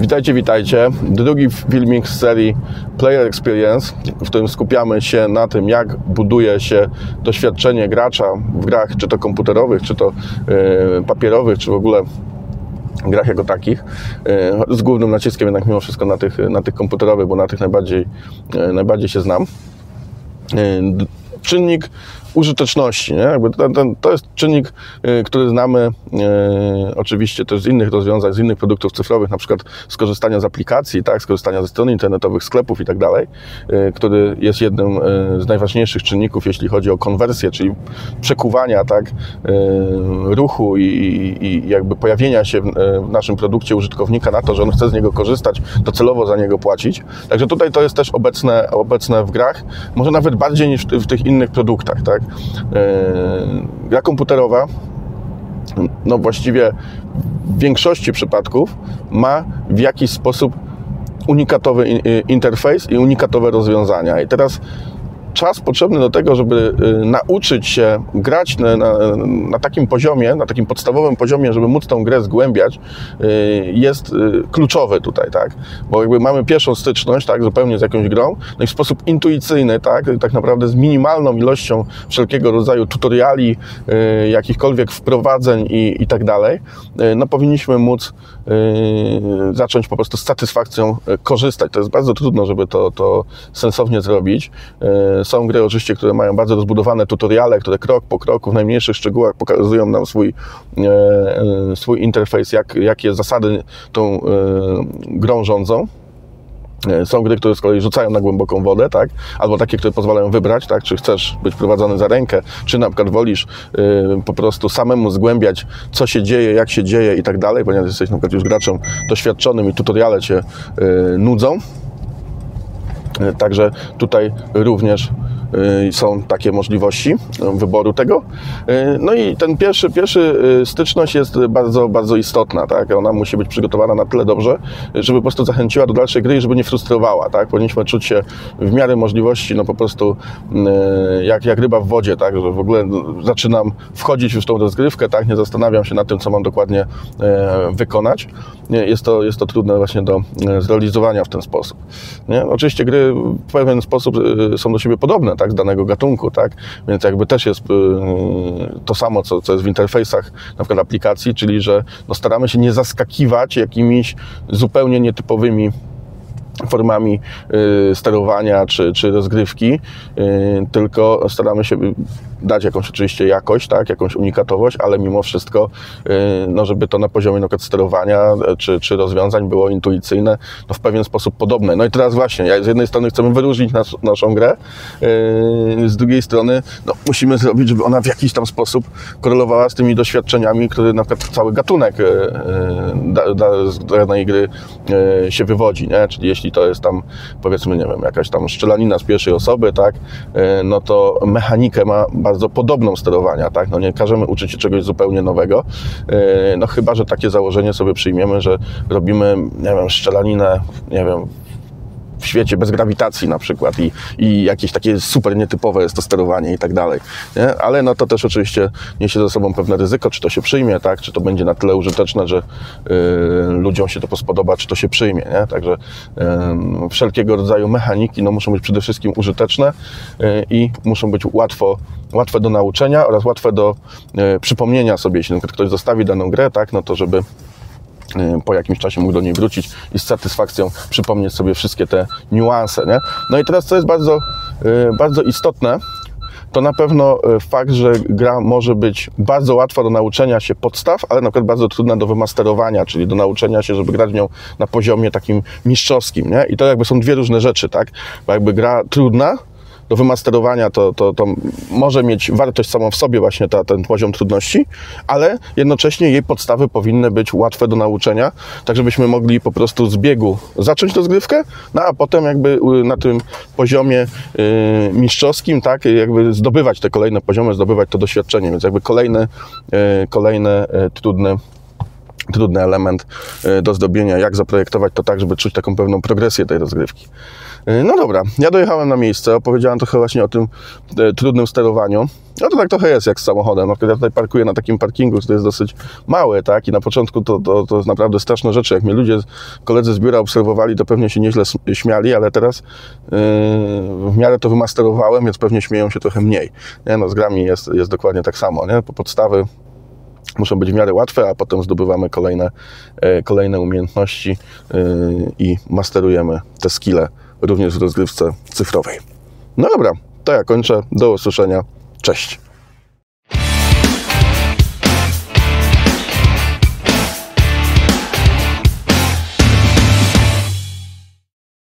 Witajcie, witajcie. Drugi filmik z serii Player Experience, w którym skupiamy się na tym, jak buduje się doświadczenie gracza w grach, czy to komputerowych, czy to yy, papierowych, czy w ogóle grach jako takich, yy, z głównym naciskiem jednak mimo wszystko na tych, na tych komputerowych, bo na tych najbardziej, yy, najbardziej się znam. Czynnik użyteczności. Nie? Jakby ten, ten, to jest czynnik, y, który znamy y, oczywiście też z innych rozwiązań, z innych produktów cyfrowych, na przykład skorzystania z aplikacji, tak? skorzystania ze stron internetowych, sklepów i tak dalej, y, który jest jednym z najważniejszych czynników, jeśli chodzi o konwersję, czyli przekuwania tak? ruchu i, i jakby pojawienia się w, w naszym produkcie użytkownika na to, że on chce z niego korzystać, docelowo za niego płacić. Także tutaj to jest też obecne, obecne w grach, może nawet bardziej niż w, w tych innych produktach. Tak? Tak? Gra komputerowa, no właściwie w większości przypadków ma w jakiś sposób unikatowy interfejs i unikatowe rozwiązania. I teraz czas potrzebny do tego, żeby y, nauczyć się grać na, na, na, takim poziomie, na takim podstawowym poziomie, żeby móc tą grę zgłębiać, y, jest y, kluczowy tutaj, tak? Bo jakby mamy pierwszą styczność, tak, zupełnie z jakąś grą, no i w sposób intuicyjny, tak, tak naprawdę z minimalną ilością wszelkiego rodzaju tutoriali, jakichkolwiek wprowadzeń i, i tak dalej, no powinniśmy móc zacząć po prostu z satysfakcją korzystać. To jest bardzo trudno, żeby to, to sensownie zrobić są gry oczywiście, które mają bardzo rozbudowane tutoriale, które krok po kroku w najmniejszych szczegółach pokazują nam swój, e, e, swój interfejs, jak, jakie zasady tą e, grą rządzą. Są gry, które z kolei rzucają na głęboką wodę, tak? Albo takie, które pozwalają wybrać, tak? Czy chcesz być prowadzony za rękę, czy na przykład wolisz po prostu samemu zgłębiać, co się dzieje, jak się dzieje i tak dalej, ponieważ jesteś na przykład już graczem doświadczonym i tutoriale cię nudzą. Także tutaj również są takie możliwości wyboru tego. Y, no i ten pierwszy, pierwszy y, styczność jest bardzo, bardzo istotna, tak? Ona musi być przygotowana na tyle dobrze, żeby po prostu zachęciła do dalszej gry i żeby nie frustrowała, tak? Powinniśmy czuć się w miarę możliwości, no po prostu jak, jak ryba w wodzie, tak? Że w ogóle zaczynam wchodzić już w tą rozgrywkę, tak? Nie zastanawiam się nad tym, co mam dokładnie wykonać. Jest to, jest to trudne właśnie do zrealizowania w ten sposób. Nie? Oczywiście gry w pewien sposób są do siebie podobne, tak, z danego gatunku, tak, więc jakby też jest y, to samo, co, co jest w interfejsach na przykład aplikacji, czyli że no staramy się nie zaskakiwać jakimiś zupełnie nietypowymi formami y, sterowania czy, czy rozgrywki, y, tylko staramy się dać jakąś oczywiście jakość, tak, jakąś unikatowość, ale mimo wszystko, y, no, żeby to na poziomie na przykład sterowania czy, czy rozwiązań było intuicyjne, no, w pewien sposób podobne. No i teraz właśnie, z jednej strony chcemy wyróżnić nas, naszą grę, z drugiej strony no, musimy zrobić, żeby ona w jakiś tam sposób korelowała z tymi doświadczeniami, które na przykład cały gatunek da, da, z danej gry się wywodzi, nie? czyli jeśli to jest tam, powiedzmy, nie wiem, jakaś tam szczelanina z pierwszej osoby, tak, e, no to mechanikę ma bardzo podobną sterowania, tak, no nie każemy uczyć się czegoś zupełnie nowego, e, no chyba, że takie założenie sobie przyjmiemy, że robimy, nie wiem, szczelaninę, nie wiem, w świecie bez grawitacji na przykład i, i jakieś takie super nietypowe jest to sterowanie i tak dalej. Nie? Ale no to też oczywiście niesie ze sobą pewne ryzyko, czy to się przyjmie, tak? czy to będzie na tyle użyteczne, że y, ludziom się to spodoba, czy to się przyjmie. Nie? Także y, wszelkiego rodzaju mechaniki no, muszą być przede wszystkim użyteczne y, i muszą być łatwo, łatwe do nauczenia oraz łatwe do y, przypomnienia sobie, jeśli ktoś zostawi daną grę, tak? no to żeby po jakimś czasie mógł do niej wrócić i z satysfakcją przypomnieć sobie wszystkie te niuanse. Nie? No i teraz, co jest bardzo, y, bardzo istotne, to na pewno y, fakt, że gra może być bardzo łatwa do nauczenia się podstaw, ale na przykład bardzo trudna do wymasterowania, czyli do nauczenia się, żeby grać nią na poziomie takim mistrzowskim, nie? I to jakby są dwie różne rzeczy, tak? Bo jakby gra trudna, do wymasterowania to, to, to może mieć wartość samą w sobie właśnie ta, ten poziom trudności, ale jednocześnie jej podstawy powinny być łatwe do nauczenia, tak żebyśmy mogli po prostu z biegu zacząć rozgrywkę, no a potem jakby na tym poziomie y, mistrzowskim, tak, jakby zdobywać te kolejne poziomy, zdobywać to doświadczenie, więc jakby kolejne, y, kolejne y, trudne trudny element y, do zdobienia, jak zaprojektować to tak, żeby czuć taką pewną progresję tej rozgrywki. Y, No dobra, ja dojechałem na miejsce, opowiedziałem trochę właśnie o tym e, trudnym sterowaniu. No to tak trochę jest jak z samochodem. Na przykład ja tutaj parkuję na takim parkingu, który jest dosyć mały, tak? I na początku to, to, to naprawdę straszne rzeczy. Jak mnie ludzie, koledzy z biura obserwowali, to pewnie się nieźle śmiali, ale teraz yy, w miarę to wymasterowałem, więc pewnie śmieją się trochę mniej. Nie? No z grami jest, jest dokładnie tak samo, nie? Po podstawy muszą być w miarę łatwe, a potem zdobywamy kolejne, e, kolejne umiejętności yy, i masterujemy te skille również w rozgrywce cyfrowej. No dobra, to ja kończę. Do usłyszenia. Cześć.